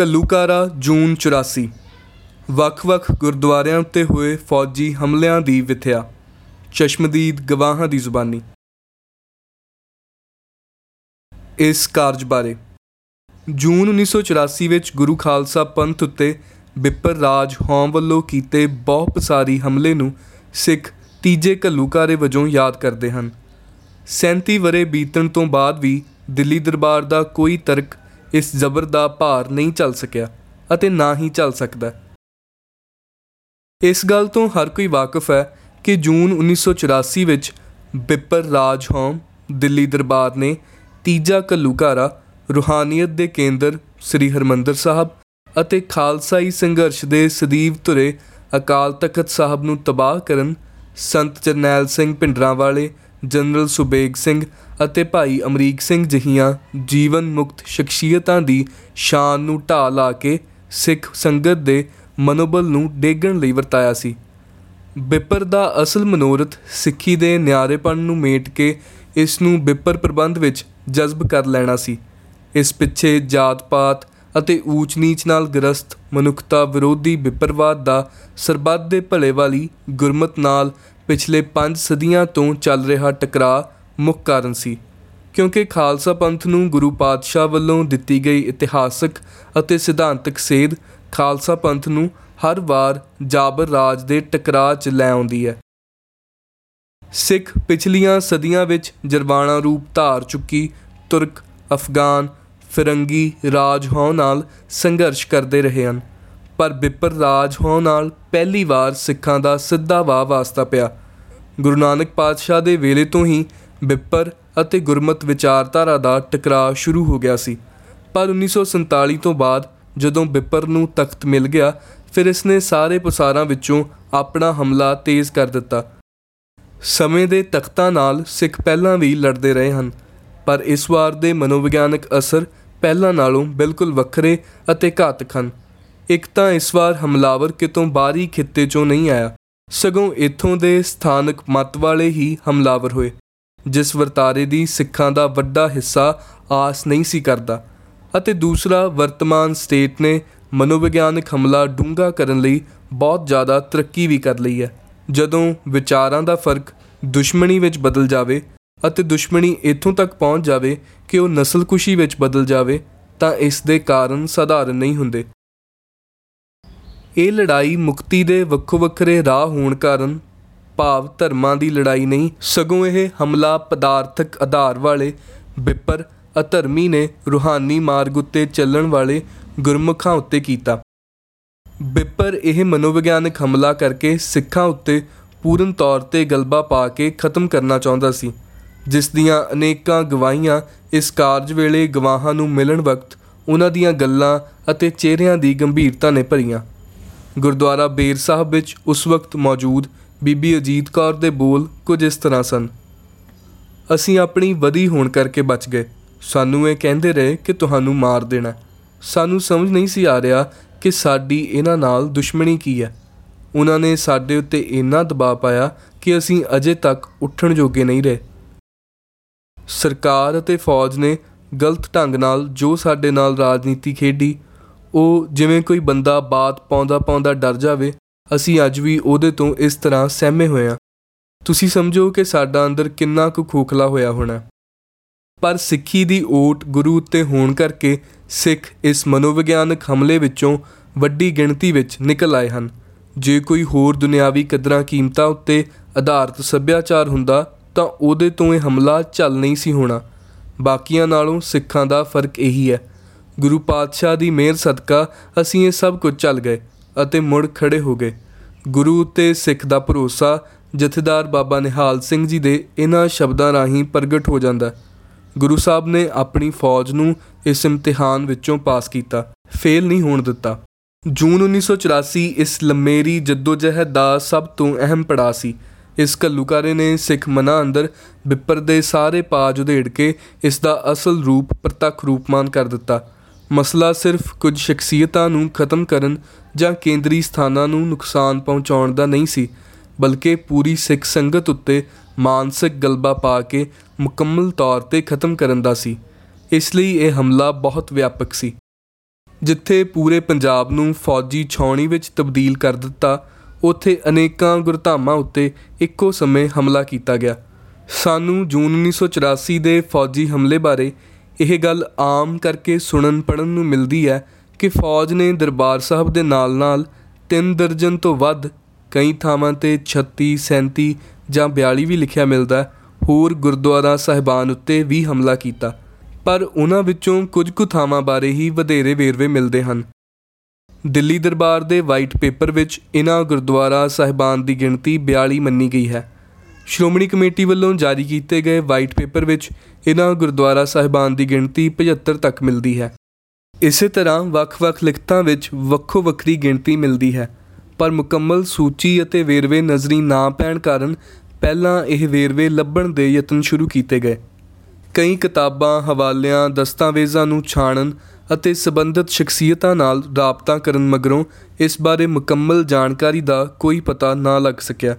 ਘੱਲੂਕਾਰਾ, ਜੂਨ 84 ਵੱਖ-ਵੱਖ ਗੁਰਦੁਆਰਿਆਂ ਉੱਤੇ ਹੋਏ ਫੌਜੀ ਹਮਲਿਆਂ ਦੀ ਵਿਥਿਆ। ਚਸ਼ਮਦੀਦ ਗਵਾਹਾਂ ਦੀ ਜ਼ੁਬਾਨੀ। ਇਸ ਕਾਰਜ ਬਾਰੇ। ਜੂਨ 1984 ਵਿੱਚ ਗੁਰੂ ਖਾਲਸਾ ਪੰਥ ਉੱਤੇ ਬਿੱਪਰ ਰਾਜ ਹੌਮ ਵੱਲੋਂ ਕੀਤੇ ਬਹੁ ਪਸਾਰੀ ਹਮਲੇ ਨੂੰ ਸਿੱਖ ਤੀਜੇ ਘੱਲੂਕਾਰੇ ਵਜੋਂ ਯਾਦ ਕਰਦੇ ਹਨ। 37 ਵਰੇ ਬੀਤਣ ਤੋਂ ਬਾਅਦ ਵੀ ਦਿੱਲੀ ਦਰਬਾਰ ਦਾ ਕੋਈ ਤਰਕ ਇਸ ਜ਼ਬਰ ਦਾ ਭਾਰ ਨਹੀਂ ਚੱਲ ਸਕਿਆ ਅਤੇ ਨਾ ਹੀ ਚੱਲ ਸਕਦਾ। ਇਸ ਗੱਲ ਤੋਂ ਹਰ ਕੋਈ ਵਾਕਿਫ ਹੈ ਕਿ ਜੂਨ 1984 ਵਿੱਚ ਬਿੱਪਰ ਰਾਜ ਹੌਮ ਦਿੱਲੀ ਦਰਬਾਰ ਨੇ ਤੀਜਾ ਘੱਲੂਘਾਰਾ ਰੂਹਾਨੀਅਤ ਦੇ ਕੇਂਦਰ ਸ੍ਰੀ ਹਰਮੰਦਰ ਸਾਹਿਬ ਅਤੇ ਖਾਲਸਾਈ ਸੰਘਰਸ਼ ਦੇ ਸਦੀਵ ਧੁਰੇ ਅਕਾਲ ਤਖਤ ਸਾਹਿਬ ਨੂੰ ਤਬਾਹ ਕਰਨ ਸੰਤ ਜਰਨੈਲ ਸਿੰਘ ਭਿੰਡਰਾਂਵਾਲੇ, ਜਨਰਲ ਸੁਬੇਗ ਸਿੰਘ ਅਤੇ ਭਾਈ ਅਮਰੀਕ ਸਿੰਘ ਜਹੀਆਂ ਜੀਵਨ ਮੁਕਤ ਸ਼ਖਸੀਅਤਾਂ ਦੀ ਸ਼ਾਨ ਨੂੰ ਢਾ ਲਾ ਕੇ ਸਿੱਖ ਸੰਗਤ ਦੇ ਮਨੋਬਲ ਨੂੰ ਡੇਗਣ ਲਈ ਵਰਤਾਇਆ ਸੀ। ਬਿੱਪਰ ਦਾ ਅਸਲ ਮਨੋਰਥ ਸਿੱਖੀ ਦੇ ਨਿਆਰੇਪਣ ਨੂੰ ਮੇਟ ਕੇ ਇਸ ਨੂੰ ਬਿੱਪਰ ਪ੍ਰਬੰਧ ਵਿੱਚ ਜਜ਼ਬ ਕਰ ਲੈਣਾ ਸੀ। ਇਸ ਪਿੱਛੇ ਜਾਤ-ਪਾਤ ਅਤੇ ਊਚ-ਨੀਚ ਨਾਲ ਗ੍ਰਸਤ ਮਨੁੱਖਤਾ ਵਿਰੋਧੀ ਬਿੱਪਰਵਾਦ ਦਾ ਸਰਬੱਤ ਦੇ ਭਲੇ ਵਾਲੀ ਗੁਰਮਤ ਨਾਲ ਪਿਛਲੇ 5 ਸਦੀਆਂ ਤੋਂ ਚੱਲ ਰਿਹਾ ਟਕਰਾਅ ਮੁੱਖ ਕਾਰਨ ਸੀ, ਕਿਉਂਕਿ ਖਾਲਸਾ ਪੰਥ ਨੂੰ ਗੁਰੂ ਪਾਤਸ਼ਾਹ ਵੱਲੋਂ ਦਿੱਤੀ ਗਈ ਇਤਿਹਾਸਕ ਅਤੇ ਸਿਧਾਂਤਕ ਸੇਧ ਖਾਲਸਾ ਪੰਥ ਨੂੰ ਹਰ ਵਾਰ ਜਾਬਰ ਰਾਜ ਦੇ ਟਕਰਾਅ 'ਚ ਲੈ ਆਉਂਦੀ ਹੈ। ਸਿੱਖ ਪਿਛਲੀਆਂ ਸਦੀਆਂ ਵਿੱਚ ਜਰਵਾਣਾ ਰੂਪ ਧਾਰ ਚੁੱਕੀ ਤੁਰਕ, ਅਫਗਾਨ, ਫਿਰੰਗੀ ਰਾਜ ਹੋਂ ਨਾਲ ਸੰਘਰਸ਼ ਕਰਦੇ ਰਹੇ ਹਨ, ਪਰ ਬਿੱਪਰ ਰਾਜ ਹੋਂ ਨਾਲ ਪਹਿਲੀ ਵਾਰ ਸਿੱਖਾਂ ਦਾ ਸਿੱਧਾ ਵਾਹ ਵਾਸਤਾ ਪਿਆ। ਗੁਰੂ ਨਾਨਕ ਪਾਤਸ਼ਾਹ ਦੇ ਵੇਲੇ ਤੋਂ ਹੀ ਬਿੱਪਰ ਅਤੇ ਗੁਰਮਤ ਵਿਚਾਰਧਾਰਾ ਦਾ ਟਕਰਾਅ ਸ਼ੁਰੂ ਹੋ ਗਿਆ ਸੀ। ਪਰ 1947 ਤੋਂ ਬਾਅਦ ਜਦੋਂ ਬਿੱਪਰ ਨੂੰ ਤਖਤ ਮਿਲ ਗਿਆ, ਫਿਰ ਇਸ ਨੇ ਸਾਰੇ ਪਸਾਰਾਂ ਵਿੱਚੋਂ ਆਪਣਾ ਹਮਲਾ ਤੇਜ਼ ਕਰ ਦਿੱਤਾ। ਸਮੇਂ ਦੇ ਤਖਤਾਂ ਨਾਲ ਸਿੱਖ ਪਹਿਲਾਂ ਵੀ ਲੜਦੇ ਰਹੇ ਹਨ, ਪਰ ਇਸ ਵਾਰ ਦੇ ਮਨੋਵਿਗਿਆਨਕ ਅਸਰ ਪਹਿਲਾਂ ਨਾਲੋਂ ਬਿਲਕੁਲ ਵੱਖਰੇ ਅਤੇ ਘਾਤਕ ਹਨ। ਇੱਕ ਤਾਂ ਇਸ ਵਾਰ ਹਮਲਾਵਰ ਕਿਤੋਂ ਬਾਹਰੀ ਖਿੱਤੇ ਚੋਂ ਨਹੀਂ ਆਇਆ, ਸਗੋਂ ਇਥੋਂ ਦੇ ਸਥਾਨਕ ਮਤ ਵਾਲੇ ਹੀ ਹਮਲਾਵਰ ਹੋਏ। ਜਿਸ ਵਰਤਾਰੇ ਦੀ ਸਿੱਖਾਂ ਦਾ ਵੱਡਾ ਹਿੱਸਾ ਆਸ ਨਹੀਂ ਸੀ ਕਰਦਾ ਅਤੇ ਦੂਸਰਾ ਵਰਤਮਾਨ ਸਟੇਟ ਨੇ ਮਨੋਵਿਗਿਆਨਕ ਹਮਲਾ ਡੂੰਘਾ ਕਰਨ ਲਈ ਬਹੁਤ ਜ਼ਿਆਦਾ ਤਰੱਕੀ ਵੀ ਕਰ ਲਈ ਹੈ। ਜਦੋਂ ਵਿਚਾਰਾਂ ਦਾ ਫ਼ਰਕ ਦੁਸ਼ਮਣੀ ਵਿੱਚ ਬਦਲ ਜਾਵੇ ਅਤੇ ਦੁਸ਼ਮਣੀ ਇਥੋਂ ਤੱਕ ਪਹੁੰਚ ਜਾਵੇ ਕਿ ਉਹ ਨਸਲਕੁਸ਼ੀ ਵਿੱਚ ਬਦਲ ਜਾਵੇ, ਤਾਂ ਇਸ ਦੇ ਕਾਰਨ ਸਧਾਰਨ ਨਹੀਂ ਹੁੰਦੇ। ਇਹ ਲੜਾਈ ਮੁਕਤੀ ਦੇ ਵੱਖੋ ਵੱਖਰੇ ਰਾਹ ਹੋਣ ਕਾਰਨ ਭਾਵ ਧਰਮਾਂ ਦੀ ਲੜਾਈ ਨਹੀਂ, ਸਗੋਂ ਇਹ ਹਮਲਾ ਪਦਾਰਥਕ ਆਧਾਰ ਵਾਲੇ ਵਿਪਰ ਅਧਰਮੀ ਨੇ ਰੂਹਾਨੀ ਮਾਰਗ ਉੱਤੇ ਚੱਲਣ ਵਾਲੇ ਗੁਰਮੁਖਾਂ ਉੱਤੇ ਕੀਤਾ। ਵਿਪਰ ਇਹ ਮਨੋਵਿਗਿਆਨਕ ਹਮਲਾ ਕਰਕੇ ਸਿੱਖਾਂ ਉੱਤੇ ਪੂਰਨ ਤੌਰ ਤੇ ਗਲਬਾ ਪਾ ਕੇ ਖਤਮ ਕਰਨਾ ਚਾਹੁੰਦਾ ਸੀ, ਜਿਸ ਦੀਆਂ ਅਨੇਕਾਂ ਗਵਾਹੀਆਂ ਇਸ ਕਾਰਜ ਵੇਲੇ ਗਵਾਹਾਂ ਨੂੰ ਮਿਲਣ ਵਕਤ ਉਹਨਾਂ ਦੀਆਂ ਗੱਲਾਂ ਅਤੇ ਚਿਹਰਿਆਂ ਦੀ ਗੰਭੀਰਤਾ ਨੇ ਭਰੀਆਂ। ਗੁਰਦੁਆਰਾ ਬੇਰ ਸਾਹਿਬ ਵਿੱਚ ਉਸ ਵਕਤ ਮੌਜੂਦ ਬੀਬੀ ਅਜੀਤ ਕੌਰ ਦੇ ਬੋਲ ਕੁਝ ਇਸ ਤਰ੍ਹਾਂ ਸਨ। ਅਸੀਂ ਆਪਣੀ ਵਧੀ ਹੋਣ ਕਰਕੇ ਬਚ ਗਏ। ਸਾਨੂੰ ਇਹ ਕਹਿੰਦੇ ਰਹੇ ਕਿ ਤੁਹਾਨੂੰ ਮਾਰ ਦੇਣਾ। ਸਾਨੂੰ ਸਮਝ ਨਹੀਂ ਸੀ ਆ ਰਿਹਾ ਕਿ ਸਾਡੀ ਇਹਨਾਂ ਨਾਲ ਦੁਸ਼ਮਣੀ ਕੀ ਹੈ। ਉਹਨਾਂ ਨੇ ਸਾਡੇ ਉੱਤੇ ਇੰਨਾ ਦਬਾਅ ਪਾਇਆ ਕਿ ਅਸੀਂ ਅਜੇ ਤੱਕ ਉੱਠਣ ਜੋਗੇ ਨਹੀਂ ਰਹੇ। ਸਰਕਾਰ ਅਤੇ ਫੌਜ ਨੇ ਗਲਤ ਢੰਗ ਨਾਲ ਜੋ ਸਾਡੇ ਨਾਲ ਰਾਜਨੀਤੀ ਖੇਡੀ, ਉਹ ਜਿਵੇਂ ਕੋਈ ਬੰਦਾ ਬਾਤ ਪਾਉਂਦਾ ਪਾਉਂਦਾ ਡਰ ਜਾਵੇ ਅਸੀਂ ਅੱਜ ਵੀ ਉਹਦੇ ਤੋਂ ਇਸ ਤਰ੍ਹਾਂ ਸਹਿਮੇ ਹੋਏ ਆ ਤੁਸੀਂ ਸਮਝੋ ਕਿ ਸਾਡਾ ਅੰਦਰ ਕਿੰਨਾ ਕੁ ਖੋਖਲਾ ਹੋਇਆ ਹੋਣਾ। ਪਰ ਸਿੱਖੀ ਦੀ ਓਟ ਗੁਰੂ ਉੱਤੇ ਹੋਣ ਕਰਕੇ ਸਿੱਖ ਇਸ ਮਨੋਵਿਗਿਆਨਕ ਹਮਲੇ ਵਿੱਚੋਂ ਵੱਡੀ ਗਿਣਤੀ ਵਿੱਚ ਨਿਕਲ ਆਏ ਹਨ। ਜੇ ਕੋਈ ਹੋਰ ਦੁਨਿਆਵੀ ਕਦਰਾਂ ਕੀਮਤਾਂ ਉੱਤੇ ਆਧਾਰਿਤ ਸੱਭਿਆਚਾਰ ਹੁੰਦਾ, ਤਾਂ ਉਹਦੇ ਤੋਂ ਇਹ ਹਮਲਾ ਚੱਲ ਨਹੀਂ ਸੀ ਹੋਣਾ। ਬਾਕੀਆਂ ਨਾਲੋਂ ਸਿੱਖਾਂ ਦਾ ਫ਼ਰਕ ਇਹੀ ਹੈ। ਗੁਰੂ ਪਾਤਸ਼ਾਹ ਦੀ ਮਿਹਰ ਸਦਕਾ ਅਸੀਂ ਇਹ ਸਭ ਕੁਝ ਚੱਲ ਗਏ। ਅਤੇ ਮੁੜ ਖੜੇ ਹੋ ਗਏ। ਗੁਰੂ ਉੱਤੇ ਸਿੱਖ ਦਾ ਭਰੋਸਾ ਜਥੇਦਾਰ ਬਾਬਾ ਨਿਹਾਲ ਸਿੰਘ ਜੀ ਦੇ ਇਹਨਾਂ ਸ਼ਬਦਾਂ ਰਾਹੀਂ ਪ੍ਰਗਟ ਹੋ ਜਾਂਦਾ। ਗੁਰੂ ਸਾਹਿਬ ਨੇ ਆਪਣੀ ਫੌਜ ਨੂੰ ਇਸ ਇਮਤਿਹਾਨ ਵਿੱਚੋਂ ਪਾਸ ਕੀਤਾ। ਫੇਲ ਨਹੀਂ ਹੋਣ ਦਿੱਤਾ। ਜੂਨ 1984 ਇਸ ਲੰਮੇਰੀ ਜਦੋਜਹਿਦ ਦਾ ਸਭ ਤੋਂ ਅਹਿਮ ਪੜਾਅ ਸੀ। ਇਸ ਘੱਲੂਕਾਰੇ ਨੇ ਸਿੱਖ ਮਨਾਂ ਅੰਦਰ ਵਿਪਰ ਦੇ ਸਾਰੇ ਪਾਜ ਉਧੇੜ ਕੇ ਇਸ ਦਾ ਅਸਲ ਰੂਪ ਪ੍ਰਤੱਖ ਰੂਪਮਾਨ ਕਰ ਦਿੱਤਾ। ਮਸਲਾ ਸਿਰਫ ਕੁਝ ਸ਼ਖਸੀਅਤਾਂ ਨੂੰ ਖਤਮ ਕਰਨ ਜਾਂ ਕੇਂਦਰੀ ਸਥਾਨਾਂ ਨੂੰ ਨੁਕਸਾਨ ਪਹੁੰਚਾਉਣ ਦਾ ਨਹੀਂ ਸੀ, ਬਲਕਿ ਪੂਰੀ ਸਿੱਖ ਸੰਗਤ ਉੱਤੇ ਮਾਨਸਿਕ ਗਲਬਾ ਪਾ ਕੇ ਮੁਕੰਮਲ ਤੌਰ ਤੇ ਖਤਮ ਕਰਨ ਦਾ ਸੀ। ਇਸ ਲਈ ਇਹ ਹਮਲਾ ਬਹੁਤ ਵਿਆਪਕ ਸੀ। ਜਿੱਥੇ ਪੂਰੇ ਪੰਜਾਬ ਨੂੰ ਫੌਜੀ ਛਾਉਣੀ ਵਿੱਚ ਤਬਦੀਲ ਕਰ ਦਿੱਤਾ, ਉੱਥੇ ਅਨੇਕਾਂ ਗੁਰਧਾਮਾਂ ਉੱਤੇ ਇੱਕੋ ਸਮੇਂ ਹਮਲਾ ਕੀਤਾ ਗਿਆ। ਸਾਨੂੰ ਜੂਨ 1984 ਦੇ ਫੌਜੀ ਹਮਲੇ ਬਾਰੇ ਇਹ ਗੱਲ ਆਮ ਕਰਕੇ ਸੁਣਨ ਪੜਨ ਨੂੰ ਮਿਲਦੀ ਹੈ ਕਿ ਫੌਜ ਨੇ ਦਰਬਾਰ ਸਾਹਿਬ ਦੇ ਨਾਲ-ਨਾਲ 3 ਦਰਜਨ ਤੋਂ ਵੱਧ ਕਈ ਥਾਵਾਂ ਤੇ 36 37 ਜਾਂ 42 ਵੀ ਲਿਖਿਆ ਮਿਲਦਾ ਹੋਰ ਗੁਰਦੁਆਰਾ ਸਹਿਬਾਨ ਉੱਤੇ ਵੀ ਹਮਲਾ ਕੀਤਾ। ਪਰ ਉਹਨਾਂ ਵਿੱਚੋਂ ਕੁਝ ਕੁ ਥਾਵਾਂ ਬਾਰੇ ਹੀ ਵਧੇਰੇ ਵੇਰਵੇ ਮਿਲਦੇ ਹਨ। ਦਿੱਲੀ ਦਰਬਾਰ ਦੇ ਵਾਈਟ ਪੇਪਰ ਵਿੱਚ ਇਹਨਾਂ ਗੁਰਦੁਆਰਾ ਸਹਿਬਾਨ ਦੀ ਗਿਣਤੀ 42 ਮੰਨੀ ਗਈ ਹੈ। ਸ਼੍ਰੋਮਣੀ ਕਮੇਟੀ ਵੱਲੋਂ ਜਾਰੀ ਕੀਤੇ ਗਏ ਵਾਈਟ ਪੇਪਰ ਵਿੱਚ ਇਹਨਾਂ ਗੁਰਦੁਆਰਾ ਸਹਿਬਾਨ ਦੀ ਗਿਣਤੀ 75 ਤੱਕ ਮਿਲਦੀ ਹੈ। ਇਸੇ ਤਰ੍ਹਾਂ ਵੱਖ-ਵੱਖ ਲਿਖਤਾਂ ਵਿੱਚ ਵੱਖੋ ਵੱਖਰੀ ਗਿਣਤੀ ਮਿਲਦੀ ਹੈ, ਪਰ ਮੁਕੰਮਲ ਸੂਚੀ ਅਤੇ ਵੇਰਵੇ ਨਜ਼ਰੀ ਨਾ ਪੈਣ ਕਾਰਨ ਪਹਿਲਾਂ ਇਹ ਵੇਰਵੇ ਲੱਭਣ ਦੇ ਯਤਨ ਸ਼ੁਰੂ ਕੀਤੇ ਗਏ। ਕਈ ਕਿਤਾਬਾਂ, ਹਵਾਲਿਆਂ, ਦਸਤਾਵੇਜ਼ਾਂ ਨੂੰ ਛਾਣਨ ਅਤੇ ਸਬੰਧਤ ਸ਼ਖਸੀਅਤਾਂ ਨਾਲ ਰਾਬਤਾ ਕਰਨ ਮਗਰੋਂ ਇਸ ਬਾਰੇ ਮੁਕੰਮਲ ਜਾਣਕਾਰੀ ਦਾ ਕੋਈ ਪਤਾ ਨਾ ਲੱਗ ਸਕਿਆ।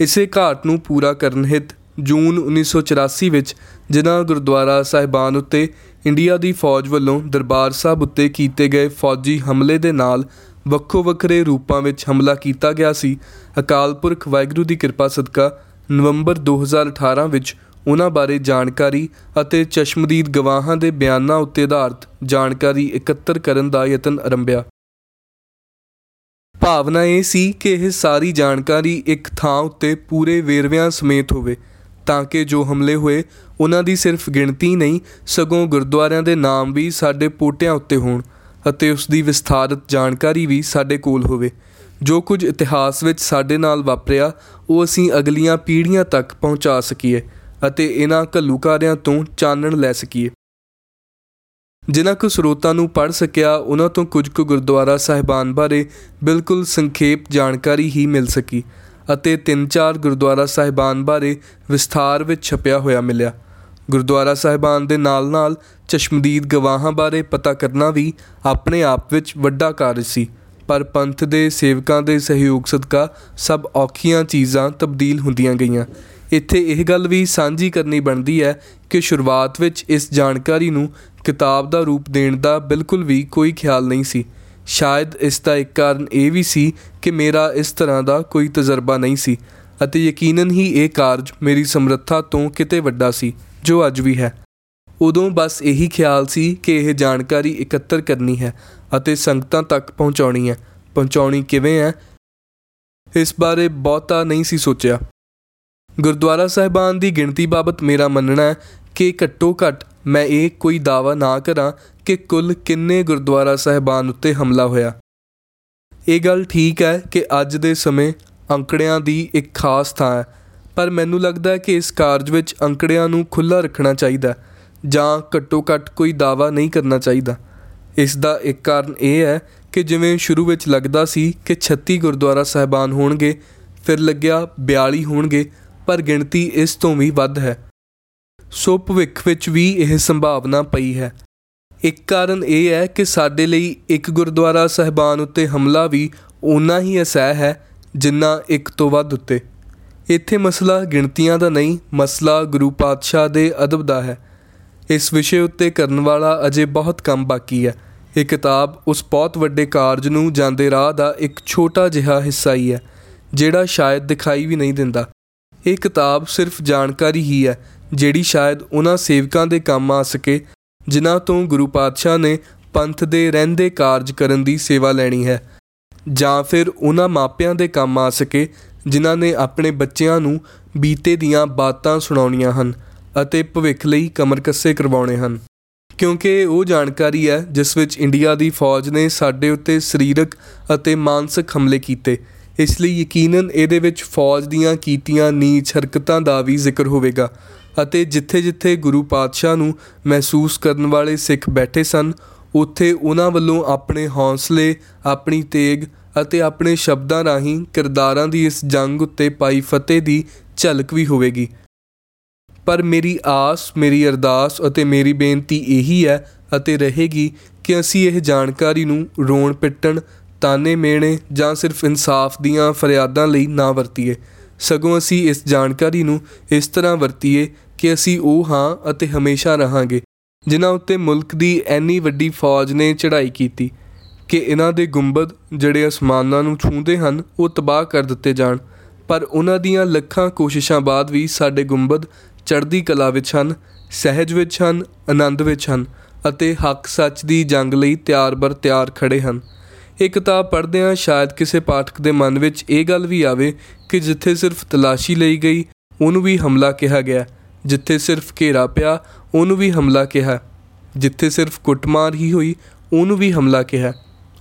ਇਸੇ ਘਾਟ ਨੂੰ ਪੂਰਾ ਕਰਨ ਹਿਤ ਜੂਨ 1984 ਵਿੱਚ ਜਿਨ੍ਹਾਂ ਗੁਰਦੁਆਰਾ ਸਾਹਿਬਾਨ ਉੱਤੇ ਇੰਡੀਆ ਦੀ ਫੌਜ ਵੱਲੋਂ ਦਰਬਾਰ ਸਾਹਿਬ ਉੱਤੇ ਕੀਤੇ ਗਏ ਫੌਜੀ ਹਮਲੇ ਦੇ ਨਾਲ ਵੱਖੋ ਵੱਖਰੇ ਰੂਪਾਂ ਵਿੱਚ ਹਮਲਾ ਕੀਤਾ ਗਿਆ ਸੀ, ਅਕਾਲ ਪੁਰਖ ਵਾਹਿਗੁਰੂ ਦੀ ਕਿਰਪਾ ਸਦਕਾ ਨਵੰਬਰ 2018 ਵਿੱਚ ਉਹਨਾਂ ਬਾਰੇ ਜਾਣਕਾਰੀ ਅਤੇ ਚਸ਼ਮਦੀਦ ਗਵਾਹਾਂ ਦੇ ਬਿਆਨਾਂ ਉੱਤੇ ਆਧਾਰਿਤ ਜਾਣਕਾਰੀ ਇਕੱਤਰ ਕਰਨ ਦਾ ਯਤਨ ਆਰੰਭਿਆ। ਭਾਵਨਾ ਇਹ ਸੀ ਕਿ ਇਹ ਸਾਰੀ ਜਾਣਕਾਰੀ ਇੱਕ ਥਾਂ ਉੱਤੇ ਪੂਰੇ ਵੇਰਵਿਆਂ ਸਮੇਤ ਹੋਵੇ, ਤਾਂ ਕਿ ਜੋ ਹਮਲੇ ਹੋਏ, ਉਹਨਾਂ ਦੀ ਸਿਰਫ ਗਿਣਤੀ ਨਹੀਂ, ਸਗੋਂ ਗੁਰਦੁਆਰਿਆਂ ਦੇ ਨਾਮ ਵੀ ਸਾਡੇ ਪੋਟਿਆਂ ਉੱਤੇ ਹੋਣ ਅਤੇ ਉਸ ਦੀ ਵਿਸਥਾਰਤ ਜਾਣਕਾਰੀ ਵੀ ਸਾਡੇ ਕੋਲ ਹੋਵੇ। ਜੋ ਕੁਝ ਇਤਿਹਾਸ ਵਿੱਚ ਸਾਡੇ ਨਾਲ ਵਾਪਰਿਆ, ਉਹ ਅਸੀਂ ਅਗਲੀਆਂ ਪੀੜ੍ਹੀਆਂ ਤੱਕ ਪਹੁੰਚਾ ਸਕੀਏ ਅਤੇ ਇਹਨਾਂ ਘੱਲੂਕਾਰਿਆਂ ਤੋਂ ਚਾਨਣ ਲੈ ਸਕੀਏ। ਜਿਨ੍ਹਾਂ ਕੁ ਸਰੋਤਾਂ ਨੂੰ ਪੜ ਸਕਿਆ ਉਹਨਾਂ ਤੋਂ ਕੁਝ ਕੁ ਗੁਰਦੁਆਰਾ ਸਾਹਿਬਾਨ ਬਾਰੇ ਬਿਲਕੁਲ ਸੰਖੇਪ ਜਾਣਕਾਰੀ ਹੀ ਮਿਲ ਸਕੀ ਅਤੇ ਤਿੰਨ ਚਾਰ ਗੁਰਦੁਆਰਾ ਸਾਹਿਬਾਨ ਬਾਰੇ ਵਿਸਥਾਰ ਵਿੱਚ ਛਪਿਆ ਹੋਇਆ ਮਿਲਿਆ। ਗੁਰਦੁਆਰਾ ਸਾਹਿਬਾਨ ਦੇ ਨਾਲ-ਨਾਲ ਚਸ਼ਮਦੀਦ ਗਵਾਹਾਂ ਬਾਰੇ ਪਤਾ ਕਰਨਾ ਵੀ ਆਪਣੇ ਆਪ ਵਿੱਚ ਵੱਡਾ ਕਾਰਜ ਸੀ, ਪਰ ਪੰਥ ਦੇ ਸੇਵਕਾਂ ਦੇ ਸਹਿਯੋਗ ਸਦਕਾ ਸਭ ਔਖੀਆਂ ਚੀਜ਼ਾਂ ਤਬਦੀਲ ਹੁੰਦੀਆਂ ਗਈਆਂ। ਇੱਥੇ ਇਹ ਗੱਲ ਵੀ ਸਾਂਝੀ ਕਰਨੀ ਬਣਦੀ ਹੈ ਕਿ ਸ਼ੁਰੂਆਤ ਵਿੱਚ ਇਸ ਜਾਣਕਾਰੀ ਨੂੰ ਕਿਤਾਬ ਦਾ ਰੂਪ ਦੇਣ ਦਾ ਬਿਲਕੁਲ ਵੀ ਕੋਈ ਖਿਆਲ ਨਹੀਂ ਸੀ। ਸ਼ਾਇਦ ਇਸ ਦਾ ਇੱਕ ਕਾਰਨ ਇਹ ਵੀ ਸੀ ਕਿ ਮੇਰਾ ਇਸ ਤਰ੍ਹਾਂ ਦਾ ਕੋਈ ਤਜਰਬਾ ਨਹੀਂ ਸੀ ਅਤੇ ਯਕੀਨਨ ਹੀ ਇਹ ਕਾਰਜ ਮੇਰੀ ਸਮਰੱਥਾ ਤੋਂ ਕਿਤੇ ਵੱਡਾ ਸੀ, ਜੋ ਅੱਜ ਵੀ ਹੈ। ਉਦੋਂ ਬਸ ਇਹੀ ਖਿਆਲ ਸੀ ਕਿ ਇਹ ਜਾਣਕਾਰੀ ਇਕੱਤਰ ਕਰਨੀ ਹੈ ਅਤੇ ਸੰਗਤਾਂ ਤੱਕ ਪਹੁੰਚਾਉਣੀ ਹੈ। ਪਹੁੰਚਾਉਣੀ ਕਿਵੇਂ ਹੈ? ਇਸ ਬਾਰੇ ਬਹੁਤਾ ਨਹੀਂ ਸੀ ਸੋਚਿਆ। ਗੁਰਦੁਆਰਾ ਸਾਹਿਬਾਨ ਦੀ ਗਿਣਤੀ ਬਾਬਤ ਮੇਰਾ ਮੰਨਣਾ ਹੈ ਕਿ ਘੱਟੋ ਘੱਟ ਮੈਂ ਇਹ ਕੋਈ ਦਾਵਾ ਨਾ ਕਰਾਂ ਕਿ ਕੁੱਲ ਕਿੰਨੇ ਗੁਰਦੁਆਰਾ ਸਾਹਿਬਾਨ ਉੱਤੇ ਹਮਲਾ ਹੋਇਆ। ਇਹ ਗੱਲ ਠੀਕ ਹੈ ਕਿ ਅੱਜ ਦੇ ਸਮੇਂ ਅੰਕੜਿਆਂ ਦੀ ਇੱਕ ਖਾਸ ਥਾਂ ਹੈ, ਪਰ ਮੈਨੂੰ ਲੱਗਦਾ ਹੈ ਕਿ ਇਸ ਕਾਰਜ ਵਿੱਚ ਅੰਕੜਿਆਂ ਨੂੰ ਖੁੱਲਾ ਰੱਖਣਾ ਚਾਹੀਦਾ ਜਾਂ ਘੱਟੋ ਘੱਟ ਕੋਈ ਦਾਵਾ ਨਹੀਂ ਕਰਨਾ ਚਾਹੀਦਾ। ਇਸ ਦਾ ਇੱਕ ਕਾਰਨ ਇਹ ਹੈ ਕਿ ਜਿਵੇਂ ਸ਼ੁਰੂ ਵਿੱਚ ਲੱਗਦਾ ਸੀ ਕਿ 36 ਗੁਰਦੁਆਰਾ ਸਾਹਿਬਾਨ ਹੋਣਗੇ, ਫਿਰ ਲੱਗਿਆ 42 ਹੋਣਗੇ ਪਰ ਗਿਣਤੀ ਇਸ ਤੋਂ ਵੀ ਵੱਧ ਹੈ। ਸੋ ਭਵਿੱਖ ਵਿੱਚ ਵੀ ਇਹ ਸੰਭਾਵਨਾ ਪਈ ਹੈ। ਇੱਕ ਕਾਰਨ ਇਹ ਹੈ ਕਿ ਸਾਡੇ ਲਈ ਇੱਕ ਗੁਰਦੁਆਰਾ ਸਹਿਬਾਨ ਉੱਤੇ ਹਮਲਾ ਵੀ ਉਨਾ ਹੀ ਅਸਹਿ ਹੈ ਜਿੰਨਾ ਇੱਕ ਤੋਂ ਵੱਧ ਉੱਤੇ। ਇੱਥੇ ਮਸਲਾ ਗਿਣਤੀਆਂ ਦਾ ਨਹੀਂ, ਮਸਲਾ ਗੁਰੂ ਪਾਤਸ਼ਾਹ ਦੇ ਅਦਬ ਦਾ ਹੈ। ਇਸ ਵਿਸ਼ੇ ਉੱਤੇ ਕਰਨ ਵਾਲਾ ਅਜੇ ਬਹੁਤ ਕੰਮ ਬਾਕੀ ਹੈ। ਇਹ ਕਿਤਾਬ ਉਸ ਬਹੁਤ ਵੱਡੇ ਕਾਰਜ ਨੂੰ ਜਾਂਦੇ ਰਾਹ ਦਾ ਇੱਕ ਛੋਟਾ ਜਿਹਾ ਹਿੱਸਾ ਹੀ ਹੈ, ਜਿਹੜਾ ਸ਼ਾਇਦ ਦਿਖਾਈ ਵੀ ਨਹੀਂ ਦਿੰਦਾ। ਇਹ ਕਿਤਾਬ ਸਿਰਫ ਜਾਣਕਾਰੀ ਹੀ ਹੈ, ਜਿਹੜੀ ਸ਼ਾਇਦ ਉਹਨਾਂ ਸੇਵਕਾਂ ਦੇ ਕੰਮ ਆ ਸਕੇ, ਜਿਨ੍ਹਾਂ ਤੋਂ ਗੁਰੂ ਪਾਤਸ਼ਾਹ ਨੇ ਪੰਥ ਦੇ ਰਹਿੰਦੇ ਕਾਰਜ ਕਰਨ ਦੀ ਸੇਵਾ ਲੈਣੀ ਹੈ। ਜਾਂ ਫਿਰ ਉਹਨਾਂ ਮਾਪਿਆਂ ਦੇ ਕੰਮ ਆ ਸਕੇ, ਜਿਨ੍ਹਾਂ ਨੇ ਆਪਣੇ ਬੱਚਿਆਂ ਨੂੰ ਬੀਤੇ ਦੀਆਂ ਬਾਤਾਂ ਸੁਣਾਉਣੀਆਂ ਹਨ ਅਤੇ ਭਵਿੱਖ ਲਈ ਕਮਰ ਕੱਸੇ ਕਰਵਾਉਣੇ ਹਨ। ਕਿਉਂਕਿ ਉਹ ਜਾਣਕਾਰੀ ਹੈ, ਜਿਸ ਵਿੱਚ ਇੰਡੀਆ ਦੀ ਫੌਜ ਨੇ ਸਾਡੇ ਉੱਤੇ ਸਰੀਰਕ ਅਤੇ ਮਾਨਸਿਕ ਹਮਲੇ ਕੀਤੇ ਇਸ ਲਈ ਯਕੀਨਨ ਇਹਦੇ ਵਿੱਚ ਫੌਜ ਦੀਆਂ ਕੀਤੀਆਂ ਨੀਚ ਹਰਕਤਾਂ ਦਾ ਵੀ ਜ਼ਿਕਰ ਹੋਵੇਗਾ ਅਤੇ ਜਿੱਥੇ-ਜਿੱਥੇ ਗੁਰੂ ਪਾਤਸ਼ਾਹ ਨੂੰ ਮਹਿਸੂਸ ਕਰਨ ਵਾਲੇ ਸਿੱਖ ਬੈਠੇ ਸਨ, ਉੱਥੇ ਉਹਨਾਂ ਵੱਲੋਂ ਆਪਣੇ ਹੌਸਲੇ, ਆਪਣੀ ਤੇਗ ਅਤੇ ਆਪਣੇ ਸ਼ਬਦਾਂ ਰਾਹੀਂ ਕਿਰਦਾਰਾਂ ਦੀ ਇਸ ਜੰਗ ਉੱਤੇ ਪਾਈ ਫਤਿਹ ਦੀ ਝਲਕ ਵੀ ਹੋਵੇਗੀ। ਪਰ ਮੇਰੀ ਆਸ, ਮੇਰੀ ਅਰਦਾਸ ਅਤੇ ਮੇਰੀ ਬੇਨਤੀ ਇਹੀ ਹੈ ਅਤੇ ਰਹੇਗੀ ਕਿ ਅਸੀਂ ਇਹ ਜਾਣਕਾਰੀ ਨੂੰ ਰੋਣ ਪਿੱਟਣ ਤਾਨੇ ਮੇਣੇ ਜਾਂ ਸਿਰਫ ਇਨਸਾਫ ਦੀਆਂ ਫਰਿਆਦਾਂ ਲਈ ਨਾ ਵਰਤੀਏ। ਸਗੋਂ ਅਸੀਂ ਇਸ ਜਾਣਕਾਰੀ ਨੂੰ ਇਸ ਤਰ੍ਹਾਂ ਵਰਤੀਏ ਕਿ ਅਸੀਂ ਉਹ ਹਾਂ ਅਤੇ ਹਮੇਸ਼ਾ ਰਹਾਂਗੇ, ਜਿਨ੍ਹਾਂ ਉੱਤੇ ਮੁਲਕ ਦੀ ਐਨੀ ਵੱਡੀ ਫੌਜ ਨੇ ਚੜ੍ਹਾਈ ਕੀਤੀ ਕਿ ਇਹਨਾਂ ਦੇ ਗੁੰਬਦ ਜਿਹੜੇ ਅਸਮਾਨਾਂ ਨੂੰ ਛੂੰਹਦੇ ਹਨ, ਉਹ ਤਬਾਹ ਕਰ ਦਿੱਤੇ ਜਾਣ। ਪਰ ਉਹਨਾਂ ਦੀਆਂ ਲੱਖਾਂ ਕੋਸ਼ਿਸ਼ਾਂ ਬਾਅਦ ਵੀ ਸਾਡੇ ਗੁੰਬਦ ਚੜ੍ਹਦੀ ਕਲਾ ਵਿੱਚ ਹਨ, ਸਹਿਜ ਵਿੱਚ ਹਨ, ਆਨੰਦ ਵਿੱਚ ਹਨ ਅਤੇ ਹੱਕ ਸੱਚ ਦੀ ਜੰਗ ਲਈ ਤਿਆਰ ਬਰ ਤਿਆਰ ਖੜੇ ਹਨ। ਇਹ ਕਿਤਾਬ ਪੜ੍ਹਦਿਆਂ ਸ਼ਾਇਦ ਕਿਸੇ ਪਾਠਕ ਦੇ ਮਨ ਵਿੱਚ ਇਹ ਗੱਲ ਵੀ ਆਵੇ ਕਿ ਜਿੱਥੇ ਸਿਰਫ ਤਲਾਸ਼ੀ ਲਈ ਗਈ, ਉਹਨੂੰ ਵੀ ਹਮਲਾ ਕਿਹਾ ਗਿਆ। ਜਿੱਥੇ ਸਿਰਫ ਘੇਰਾ ਪਿਆ, ਉਹਨੂੰ ਵੀ ਹਮਲਾ ਕਿਹਾ। ਜਿੱਥੇ ਸਿਰਫ ਕੁੱਟਮਾਰ ਹੀ ਹੋਈ, ਉਹਨੂੰ ਵੀ ਹਮਲਾ ਕਿਹਾ।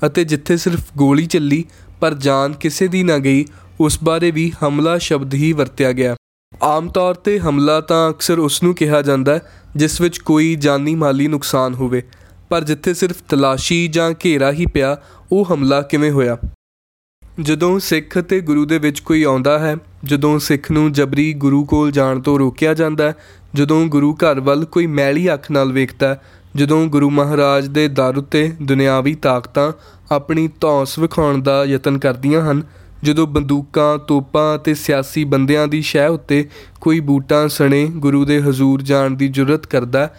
ਅਤੇ ਜਿੱਥੇ ਸਿਰਫ ਗੋਲੀ ਚੱਲੀ, ਪਰ ਜਾਨ ਕਿਸੇ ਦੀ ਨਾ ਗਈ, ਉਸ ਬਾਰੇ ਵੀ ਹਮਲਾ ਸ਼ਬਦ ਹੀ ਵਰਤਿਆ ਗਿਆ। ਆਮ ਤੌਰ ਤੇ ਹਮਲਾ ਤਾਂ ਅਕਸਰ ਉਸ ਨੂੰ ਕਿਹਾ ਜਾਂਦਾ ਹੈ ਜਿਸ ਵਿੱਚ ਕੋਈ ਜਾਨੀ ਮਾਲੀ ਨੁਕਸਾਨ ਹੋਵੇ। ਪਰ ਜਿੱਥੇ ਸਿਰਫ ਤਲਾਸ਼ੀ ਜਾਂ ਘੇਰਾ ਹੀ ਪਿਆ, ਉਹ ਹਮਲਾ ਕਿਵੇਂ ਹੋਇਆ? ਜਦੋਂ ਸਿੱਖ ਤੇ ਗੁਰੂ ਦੇ ਵਿੱਚ ਕੋਈ ਆਉਂਦਾ ਹੈ, ਜਦੋਂ ਸਿੱਖ ਨੂੰ ਜਬਰੀ ਗੁਰੂ ਕੋਲ ਜਾਣ ਤੋਂ ਰੋਕਿਆ ਜਾਂਦਾ ਹੈ, ਜਦੋਂ ਗੁਰੂ ਘਰ ਵੱਲ ਕੋਈ ਮੈਲੀ ਅੱਖ ਨਾਲ ਵੇਖਦਾ ਹੈ, ਜਦੋਂ ਗੁਰੂ ਮਹਾਰਾਜ ਦੇ ਦਰ ਉੱਤੇ ਦੁਨਿਆਵੀ ਤਾਕਤਾਂ ਆਪਣੀ ਧੌਂਸ ਵਿਖਾਉਣ ਦਾ ਯਤਨ ਕਰਦੀਆਂ ਹਨ, ਜਦੋਂ ਬੰਦੂਕਾਂ, ਤੋਪਾਂ ਤੇ ਸਿਆਸੀ ਬੰਦਿਆਂ ਦੀ ਸ਼ਹਿ ਉੱਤੇ ਕੋਈ ਬੂਟਾਂ ਸਣੇ ਗੁਰੂ ਦੇ ਹਜ਼ੂਰ ਜਾਣ ਦੀ ਜੁਰਤ ਕਰਦਾ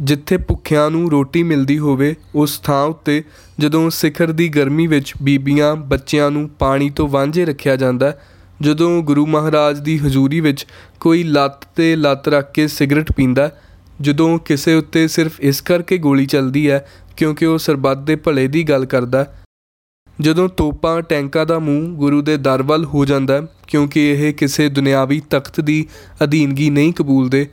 ਜਿੱਥੇ ਭੁੱਖਿਆਂ ਨੂੰ ਰੋਟੀ ਮਿਲਦੀ ਹੋਵੇ, ਉਸ ਥਾਂ ਉੱਤੇ ਜਦੋਂ ਸਿਖਰ ਦੀ ਗਰਮੀ ਵਿੱਚ ਬੀਬੀਆਂ ਬੱਚਿਆਂ ਨੂੰ ਪਾਣੀ ਤੋਂ ਵਾਂਝੇ ਰੱਖਿਆ ਜਾਂਦਾ, ਜਦੋਂ ਗੁਰੂ ਮਹਾਰਾਜ ਦੀ ਹਜ਼ੂਰੀ ਵਿੱਚ ਕੋਈ ਲੱਤ ਤੇ ਲੱਤ ਰੱਖ ਕੇ ਸਿਗਰਟ ਪੀਂਦਾ, ਜਦੋਂ ਕਿਸੇ ਉੱਤੇ ਸਿਰਫ ਇਸ ਕਰਕੇ ਗੋਲੀ ਚੱਲਦੀ ਹੈ ਕਿਉਂਕਿ ਉਹ ਸਰਬੱਤ ਦੇ ਭਲੇ ਦੀ ਗੱਲ ਕਰਦਾ, ਜਦੋਂ ਤੋਪਾਂ ਟੈਂਕਾਂ ਦਾ ਮੂੰਹ ਗੁਰੂ ਦੇ ਦਰ ਵੱਲ ਹੋ ਜਾਂਦਾ ਕਿਉਂਕਿ ਇਹ ਕਿਸੇ ਦੁਨਿਆਵੀ ਤਖਤ ਦੀ ਅਧੀਨਗੀ ਨਹੀਂ ਕਬੂਲਦੇ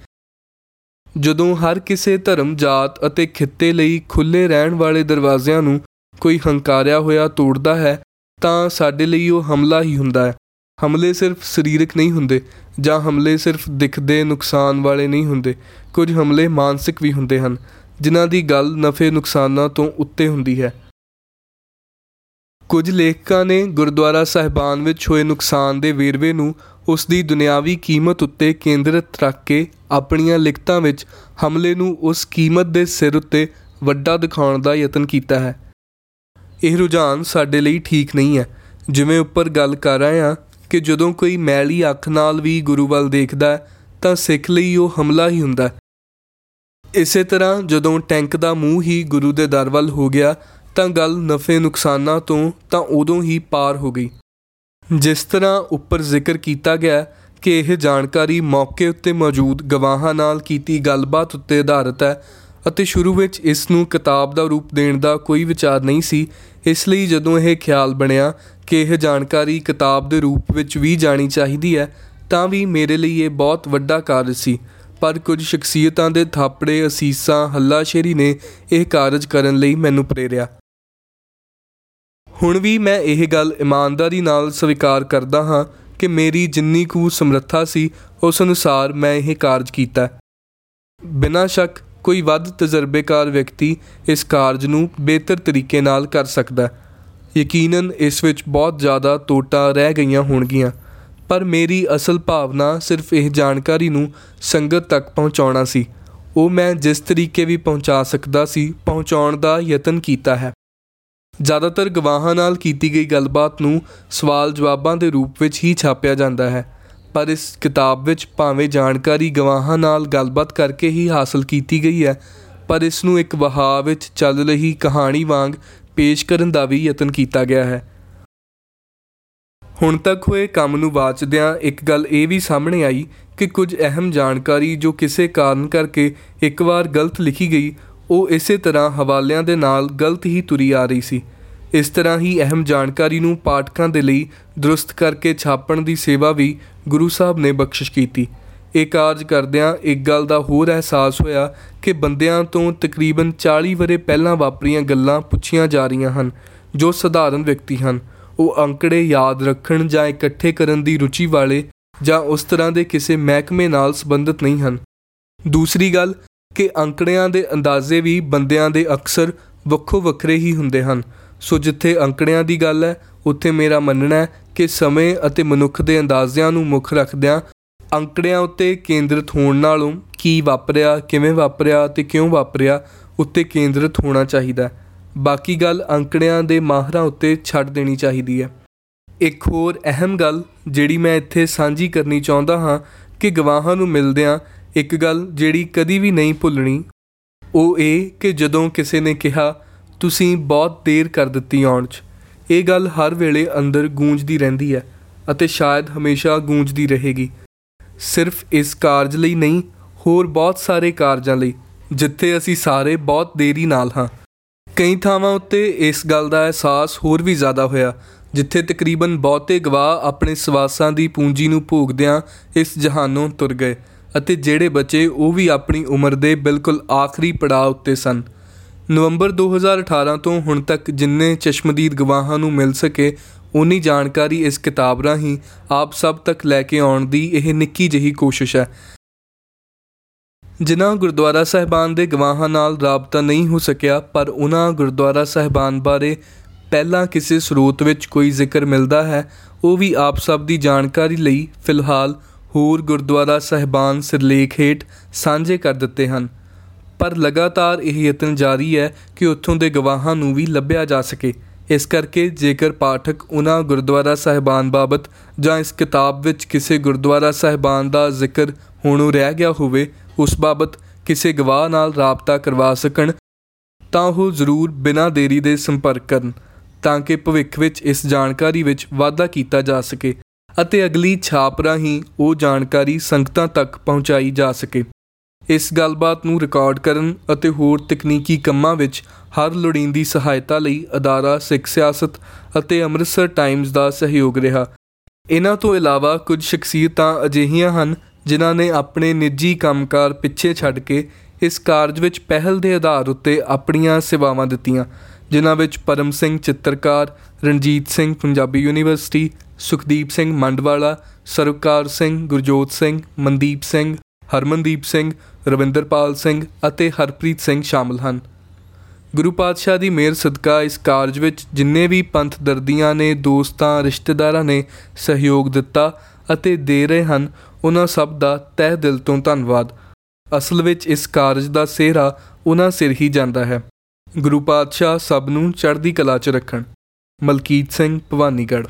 ਜਦੋਂ ਹਰ ਕਿਸੇ ਧਰਮ, ਜਾਤ ਅਤੇ ਖਿੱਤੇ ਲਈ ਖੁੱਲੇ ਰਹਿਣ ਵਾਲੇ ਦਰਵਾਜ਼ਿਆਂ ਨੂੰ ਕੋਈ ਹੰਕਾਰਿਆ ਹੋਇਆ ਤੋੜਦਾ ਹੈ, ਤਾਂ ਸਾਡੇ ਲਈ ਉਹ ਹਮਲਾ ਹੀ ਹੁੰਦਾ ਹੈ। ਹਮਲੇ ਸਿਰਫ ਸਰੀਰਕ ਨਹੀਂ ਹੁੰਦੇ, ਜਾਂ ਹਮਲੇ ਸਿਰਫ ਦਿਖਦੇ ਨੁਕਸਾਨ ਵਾਲੇ ਨਹੀਂ ਹੁੰਦੇ। ਕੁਝ ਹਮਲੇ ਮਾਨਸਿਕ ਵੀ ਹੁੰਦੇ ਹਨ, ਜਿਨ੍ਹਾਂ ਦੀ ਗੱਲ ਨਫੇ ਨੁਕਸਾਨਾਂ ਤੋਂ ਉੱਤੇ ਹੁੰਦੀ ਹੈ। ਕੁਝ ਲੇਖਕਾਂ ਨੇ ਗੁਰਦੁਆਰਾ ਸਾਹਿਬਾਨ ਵਿੱਚ ਹੋਏ ਨੁਕਸਾਨ ਦੇ ਵੇਰਵੇ ਨੂੰ ਉਸ ਦੀ ਦੁਨਿਆਵੀ ਕੀਮਤ ਉੱਤੇ ਕੇਂਦਰਿਤ ਰੱਖ ਕੇ ਆਪਣੀਆਂ ਲਿਖਤਾਂ ਵਿੱਚ ਹਮਲੇ ਨੂੰ ਉਸ ਕੀਮਤ ਦੇ ਸਿਰ ਉੱਤੇ ਵੱਡਾ ਦਿਖਾਉਣ ਦਾ ਯਤਨ ਕੀਤਾ ਹੈ। ਇਹ ਰੁਝਾਨ ਸਾਡੇ ਲਈ ਠੀਕ ਨਹੀਂ ਹੈ। ਜਿਵੇਂ ਉੱਪਰ ਗੱਲ ਕਰ ਰਹੇ ਹਾਂ ਕਿ ਜਦੋਂ ਕੋਈ ਮੈਲੀ ਅੱਖ ਨਾਲ ਵੀ ਗੁਰੂ ਵੱਲ ਦੇਖਦਾ ਤਾਂ ਸਿੱਖ ਲਈ ਉਹ ਹਮਲਾ ਹੀ ਹੁੰਦਾ ਇਸੇ ਤਰ੍ਹਾਂ ਜਦੋਂ ਟੈਂਕ ਦਾ ਮੂੰਹ ਹੀ ਗੁਰੂ ਦੇ ਦਰ ਵੱਲ ਹੋ ਗਿਆ, ਤਾਂ ਗੱਲ ਨਫੇ ਨੁਕਸਾਨਾਂ ਤੋਂ ਤਾਂ ਉਦੋਂ ਹੀ ਪਾਰ ਹੋ ਗਈ। ਜਿਸ ਤਰ੍ਹਾਂ ਉੱਪਰ ਜ਼ਿਕਰ ਕੀਤਾ ਗਿਆ ਕਿ ਇਹ ਜਾਣਕਾਰੀ ਮੌਕੇ ਉੱਤੇ ਮੌਜੂਦ ਗਵਾਹਾਂ ਨਾਲ ਕੀਤੀ ਗੱਲਬਾਤ ਉੱਤੇ ਆਧਾਰਿਤ ਹੈ ਅਤੇ ਸ਼ੁਰੂ ਵਿੱਚ ਇਸ ਨੂੰ ਕਿਤਾਬ ਦਾ ਰੂਪ ਦੇਣ ਦਾ ਕੋਈ ਵਿਚਾਰ ਨਹੀਂ ਸੀ, ਇਸ ਲਈ ਜਦੋਂ ਇਹ ਖਿਆਲ ਬਣਿਆ ਕਿ ਇਹ ਜਾਣਕਾਰੀ ਕਿਤਾਬ ਦੇ ਰੂਪ ਵਿੱਚ ਵੀ ਜਾਣੀ ਚਾਹੀਦੀ ਹੈ, ਤਾਂ ਵੀ ਮੇਰੇ ਲਈ ਇਹ ਬਹੁਤ ਵੱਡਾ ਕਾਰਜ ਸੀ। ਪਰ ਕੁਝ ਸ਼ਖਸੀਅਤਾਂ ਦੇ ਥਾਪੜੇ, ਅਸੀਸਾਂ, ਹੱਲਾਸ਼ੇਰੀ ਨੇ ਇਹ ਕਾਰਜ ਕਰਨ ਲਈ ਮੈਨੂੰ ਪ੍ਰੇਰਿਆ। ਹੁਣ ਵੀ ਮੈਂ ਇਹ ਗੱਲ ਇਮਾਨਦਾਰੀ ਨਾਲ ਸਵੀਕਾਰ ਕਰਦਾ ਹਾਂ ਕਿ ਮੇਰੀ ਜਿੰਨੀ ਕੁ ਸਮਰੱਥਾ ਸੀ, ਉਸ ਅਨੁਸਾਰ ਮੈਂ ਇਹ ਕਾਰਜ ਕੀਤਾ। ਬਿਨਾਂ ਸ਼ੱਕ ਕੋਈ ਵੱਧ ਤਜਰਬੇਕਾਰ ਵਿਅਕਤੀ ਇਸ ਕਾਰਜ ਨੂੰ ਬਿਹਤਰ ਤਰੀਕੇ ਨਾਲ ਕਰ ਸਕਦਾ ਯਕੀਨਨ ਇਸ ਵਿੱਚ ਬਹੁਤ ਜ਼ਿਆਦਾ ਟੋਟਾ ਰਹਿ ਗਈਆਂ ਹੋਣਗੀਆਂ, ਪਰ ਮੇਰੀ ਅਸਲ ਭਾਵਨਾ ਸਿਰਫ ਇਹ ਜਾਣਕਾਰੀ ਨੂੰ ਸੰਗਤ ਤੱਕ ਪਹੁੰਚਾਉਣਾ ਸੀ। ਉਹ ਮੈਂ ਜਿਸ ਤਰੀਕੇ ਵੀ ਪਹੁੰਚਾ ਸਕਦਾ ਸੀ, ਪਹੁੰਚਾਉਣ ਦਾ ਯਤਨ ਕੀਤਾ ਹੈ। ਜ਼ਿਆਦਾਤਰ ਗਵਾਹਾਂ ਨਾਲ ਕੀਤੀ ਗਈ ਗੱਲਬਾਤ ਨੂੰ ਸਵਾਲ ਜਵਾਬਾਂ ਦੇ ਰੂਪ ਵਿੱਚ ਹੀ ਛਾਪਿਆ ਜਾਂਦਾ ਹੈ, ਪਰ ਇਸ ਕਿਤਾਬ ਵਿੱਚ ਭਾਵੇਂ ਜਾਣਕਾਰੀ ਗਵਾਹਾਂ ਨਾਲ ਗੱਲਬਾਤ ਕਰਕੇ ਹੀ ਹਾਸਲ ਕੀਤੀ ਗਈ ਹੈ, ਪਰ ਇਸ ਨੂੰ ਇੱਕ ਵਹਾਅ ਵਿੱਚ ਚੱਲ ਰਹੀ ਕਹਾਣੀ ਵਾਂਗ ਪੇਸ਼ ਕਰਨ ਦਾ ਵੀ ਯਤਨ ਕੀਤਾ ਗਿਆ ਹੈ। ਹੁਣ ਤੱਕ ਹੋਏ ਕੰਮ ਨੂੰ ਵਾਚਦਿਆਂ ਇੱਕ ਗੱਲ ਇਹ ਵੀ ਸਾਹਮਣੇ ਆਈ ਕਿ ਕੁਝ ਅਹਿਮ ਜਾਣਕਾਰੀ ਜੋ ਕਿਸੇ ਕਾਰਨ ਕਰਕੇ ਇੱਕ ਵਾਰ ਗਲਤ ਲਿਖੀ ਗਈ ਉਹ ਇਸੇ ਤਰ੍ਹਾਂ ਹਵਾਲਿਆਂ ਦੇ ਨਾਲ ਗਲਤ ਹੀ ਤੁਰੀ ਆ ਰਹੀ ਸੀ। ਇਸ ਤਰ੍ਹਾਂ ਹੀ ਅਹਿਮ ਜਾਣਕਾਰੀ ਨੂੰ ਪਾਠਕਾਂ ਦੇ ਲਈ ਦਰੁਸਤ ਕਰਕੇ ਛਾਪਣ ਦੀ ਸੇਵਾ ਵੀ ਗੁਰੂ ਸਾਹਿਬ ਨੇ ਬਖਸ਼ਿਸ਼ ਕੀਤੀ। ਇਹ ਕਾਰਜ ਕਰਦਿਆਂ ਇੱਕ ਗੱਲ ਦਾ ਹੋਰ ਅਹਿਸਾਸ ਹੋਇਆ ਕਿ ਬੰਦਿਆਂ ਤੋਂ ਤਕਰੀਬਨ 40 ਵਰੇ ਪਹਿਲਾਂ ਵਾਪਰੀਆਂ ਗੱਲਾਂ ਪੁੱਛੀਆਂ ਜਾ ਰਹੀਆਂ ਹਨ, ਜੋ ਸਧਾਰਨ ਵਿਅਕਤੀ ਹਨ। ਉਹ ਅੰਕੜੇ ਯਾਦ ਰੱਖਣ ਜਾਂ ਇਕੱਠੇ ਕਰਨ ਦੀ ਰੁਚੀ ਵਾਲੇ ਜਾਂ ਉਸ ਤਰ੍ਹਾਂ ਦੇ ਕਿਸੇ ਮਹਿਕਮੇ ਨਾਲ ਸੰਬੰਧਿਤ ਨਹੀਂ ਹਨ। ਦੂਸਰੀ ਗੱਲ ਕਿ ਅੰਕੜਿਆਂ ਦੇ ਅੰਦਾਜ਼ੇ ਵੀ ਬੰਦਿਆਂ ਦੇ ਅਕਸਰ ਵੱਖੋ ਵੱਖਰੇ ਹੀ ਹੁੰਦੇ ਹਨ। ਸੋ ਜਿੱਥੇ ਅੰਕੜਿਆਂ ਦੀ ਗੱਲ ਹੈ, ਉੱਥੇ ਮੇਰਾ ਮੰਨਣਾ ਹੈ ਕਿ ਸਮੇਂ ਅਤੇ ਮਨੁੱਖ ਦੇ ਅੰਦਾਜ਼ਿਆਂ ਨੂੰ ਮੁੱਖ ਰੱਖਦਿਆਂ ਅੰਕੜਿਆਂ ਉੱਤੇ ਕੇਂਦਰਿਤ ਹੋਣ ਨਾਲੋਂ ਕੀ ਵਾਪਰਿਆ, ਕਿਵੇਂ ਵਾਪਰਿਆ ਤੇ ਕਿਉਂ ਵਾਪਰਿਆ, ਉੱਤੇ ਕੇਂਦਰਿਤ ਹੋਣਾ ਚਾਹੀਦਾ ਬਾਕੀ ਗੱਲ ਅੰਕੜਿਆਂ ਦੇ ਮਾਹਰਾਂ ਉੱਤੇ ਛੱਡ ਦੇਣੀ ਚਾਹੀਦੀ ਹੈ। ਇੱਕ ਹੋਰ ਅਹਿਮ ਗੱਲ ਜਿਹੜੀ ਮੈਂ ਇੱਥੇ ਸਾਂਝੀ ਕਰਨੀ ਚਾਹੁੰਦਾ ਹਾਂ ਕਿ ਗਵਾਹਾਂ ਨੂੰ ਮਿਲਦਿਆਂ ਇੱਕ ਗੱਲ ਜਿਹੜੀ ਕਦੀ ਵੀ ਨਹੀਂ ਭੁੱਲਣੀ, ਉਹ ਇਹ ਕਿ ਜਦੋਂ ਕਿਸੇ ਨੇ ਕਿਹਾ, ਤੁਸੀਂ ਬਹੁਤ ਦੇਰ ਕਰ ਦਿੱਤੀ ਆਉਣ 'ਚ। ਇਹ ਗੱਲ ਹਰ ਵੇਲੇ ਅੰਦਰ ਗੂੰਜਦੀ ਰਹਿੰਦੀ ਹੈ ਅਤੇ ਸ਼ਾਇਦ ਹਮੇਸ਼ਾ ਗੂੰਜਦੀ ਰਹੇਗੀ। ਸਿਰਫ ਇਸ ਕਾਰਜ ਲਈ ਨਹੀਂ, ਹੋਰ ਬਹੁਤ ਸਾਰੇ ਕਾਰਜਾਂ ਲਈ, ਜਿੱਥੇ ਅਸੀਂ ਸਾਰੇ ਬਹੁਤ ਦੇਰੀ ਨਾਲ ਹਾਂ। ਕਈ ਥਾਵਾਂ ਉੱਤੇ ਇਸ ਗੱਲ ਦਾ ਅਹਿਸਾਸ ਹੋਰ ਵੀ ਜ਼ਿਆਦਾ ਹੋਇਆ, ਜਿੱਥੇ ਤਕਰੀਬਨ ਬਹੁਤੇ ਗਵਾਹ ਆਪਣੇ ਸਵਾਸਾਂ ਦੀ ਪੂੰਜੀ ਨੂੰ ਭੋਗਦਿਆਂ ਇਸ ਜਹਾਨੋਂ ਤੁਰ ਗਏ। ਅਤੇ ਜਿਹੜੇ ਬਚੇ ਉਹ ਵੀ ਆਪਣੀ ਉਮਰ ਦੇ ਬਿਲਕੁਲ ਆਖਰੀ ਪੜਾਅ ਉੱਤੇ ਸਨ। ਨਵੰਬਰ 2018 ਤੋਂ ਹੁਣ ਤੱਕ ਜਿੰਨੇ ਚਸ਼ਮਦੀਦ ਗਵਾਹਾਂ ਨੂੰ ਮਿਲ ਸਕੇ ਉਨੀ ਜਾਣਕਾਰੀ ਇਸ ਕਿਤਾਬ ਰਾਹੀਂ ਆਪ ਸਭ ਤੱਕ ਲੈ ਕੇ ਆਉਣ ਦੀ ਇਹ ਨਿੱਕੀ ਜਿਹੀ ਕੋਸ਼ਿਸ਼ ਹੈ। ਜਿਨ੍ਹਾਂ ਗੁਰਦੁਆਰਾ ਸਾਹਿਬਾਨ ਦੇ ਗਵਾਹਾਂ ਨਾਲ ਰਾਬਤਾ ਨਹੀਂ ਹੋ ਸਕਿਆ, ਪਰ ਉਹਨਾਂ ਗੁਰਦੁਆਰਾ ਸਾਹਿਬਾਨ ਬਾਰੇ ਪਹਿਲਾਂ ਕਿਸੇ ਸਰੋਤ ਵਿੱਚ ਕੋਈ ਜ਼ਿਕਰ ਮਿਲਦਾ ਹੈ, ਉਹ ਵੀ ਆਪ ਸਭ ਦੀ ਜਾਣਕਾਰੀ ਲਈ ਫਿਲਹਾਲ ਹੋਰ ਗੁਰਦੁਆਰਾ ਸਾਹਿਬਾਨ ਸਿਰਲੇਖ ਹੇਠ ਸਾਂਝੇ ਕਰ ਦਿੱਤੇ ਹਨ। ਪਰ ਲਗਾਤਾਰ ਇਹ ਯਤਨ ਜਾਰੀ ਹੈ ਕਿ ਉੱਥੋਂ ਦੇ ਗਵਾਹਾਂ ਨੂੰ ਵੀ ਲੱਭਿਆ ਜਾ ਸਕੇ। ਇਸ ਕਰਕੇ ਜੇਕਰ ਪਾਠਕ ਉਹਨਾਂ ਗੁਰਦੁਆਰਾ ਸਾਹਿਬਾਨ ਬਾਬਤ ਜਾਂ ਇਸ ਕਿਤਾਬ ਵਿੱਚ ਕਿਸੇ ਗੁਰਦੁਆਰਾ ਸਾਹਿਬਾਨ ਦਾ ਜ਼ਿਕਰ ਹੋਣੋਂ ਰਹਿ ਗਿਆ ਹੋਵੇ, ਉਸ ਬਾਬਤ ਕਿਸੇ ਗਵਾਹ ਨਾਲ ਰਾਬਤਾ ਕਰਵਾ ਸਕਣ, ਤਾਂ ਉਹ ਜ਼ਰੂਰ ਬਿਨਾਂ ਦੇਰੀ ਦੇ ਸੰਪਰਕ ਕਰਨ, ਤਾਂ ਕਿ ਭਵਿੱਖ ਵਿੱਚ ਇਸ ਜਾਣਕਾਰੀ ਵਿੱਚ ਵਾਧਾ ਕੀਤਾ ਜਾ ਸਕੇ। ਅਤੇ ਅਗਲੀ ਛਾਪ ਰਾਹੀਂ ਉਹ ਜਾਣਕਾਰੀ ਸੰਗਤਾਂ ਤੱਕ ਪਹੁੰਚਾਈ ਜਾ ਸਕੇ। ਇਸ ਗੱਲਬਾਤ ਨੂੰ ਰਿਕਾਰਡ ਕਰਨ ਅਤੇ ਹੋਰ ਤਕਨੀਕੀ ਕੰਮਾਂ ਵਿੱਚ ਹਰ ਲੋੜੀਂਦੀ ਸਹਾਇਤਾ ਲਈ ਅਦਾਰਾ, ਸਿੱਖ ਸਿਆਸਤ ਅਤੇ ਅੰਮ੍ਰਿਤਸਰ ਟਾਈਮਜ਼ ਦਾ ਸਹਿਯੋਗ ਰਿਹਾ। ਇਹਨਾਂ ਤੋਂ ਇਲਾਵਾ ਕੁਝ ਸ਼ਖਸੀਅਤਾਂ ਅਜਿਹੀਆਂ ਹਨ ਜਿਨ੍ਹਾਂ ਨੇ ਆਪਣੇ ਨਿੱਜੀ ਕੰਮਕਾਰ ਪਿੱਛੇ ਛੱਡ ਕੇ ਇਸ ਕਾਰਜ ਵਿੱਚ ਪਹਿਲ ਦੇ ਆਧਾਰ ਉੱਤੇ ਆਪਣੀਆਂ ਸੇਵਾਵਾਂ ਦਿੱਤੀਆਂ, ਜਿਨ੍ਹਾਂ ਵਿੱਚ ਪਰਮ ਸਿੰਘ ਚਿੱਤਰਕਾਰ ਰਣਜੀਤ ਸਿੰਘ, ਪੰਜਾਬੀ ਯੂਨੀਵਰਸਿਟੀ, ਸੁਖਦੀਪ ਸਿੰਘ ਮੰਡਵਾਲਾ, ਸਰਵਕਾਰ ਸਿੰਘ, ਗੁਰਜੋਤ ਸਿੰਘ, ਮਨਦੀਪ ਸਿੰਘ, ਹਰਮਨਦੀਪ ਸਿੰਘ, ਰਵਿੰਦਰਪਾਲ ਸਿੰਘ ਅਤੇ ਹਰਪ੍ਰੀਤ ਸਿੰਘ ਸ਼ਾਮਲ ਹਨ। ਗੁਰੂ ਪਾਤਸ਼ਾਹ ਦੀ ਮਿਹਰ ਸਦਕਾ ਇਸ ਕਾਰਜ ਵਿੱਚ ਜਿੰਨੇ ਵੀ ਪੰਥ ਦਰਦੀਆਂ ਨੇ, ਦੋਸਤਾਂ, ਰਿਸ਼ਤੇਦਾਰਾਂ ਨੇ ਸਹਿਯੋਗ ਦਿੱਤਾ ਅਤੇ ਦੇ ਰਹੇ ਹਨ, ਉਹਨਾਂ ਸਭ ਦਾ ਤਹਿ ਦਿਲ ਤੋਂ ਧੰਨਵਾਦ। ਅਸਲ ਵਿੱਚ ਇਸ ਕਾਰਜ ਦਾ ਸਿਹਰਾ ਉਹਨਾਂ ਸਿਰ ਹੀ ਜਾਂਦਾ ਹੈ। ਗੁਰੂ ਪਾਤਸ਼ਾਹ ਸਭ ਨੂੰ ਚੜ੍ਹਦੀ ਕਲਾ 'ਚ ਰੱਖਣ। ਮਲਕੀਤ ਸਿੰਘ ਭਵਾਨੀਗੜ੍ਹ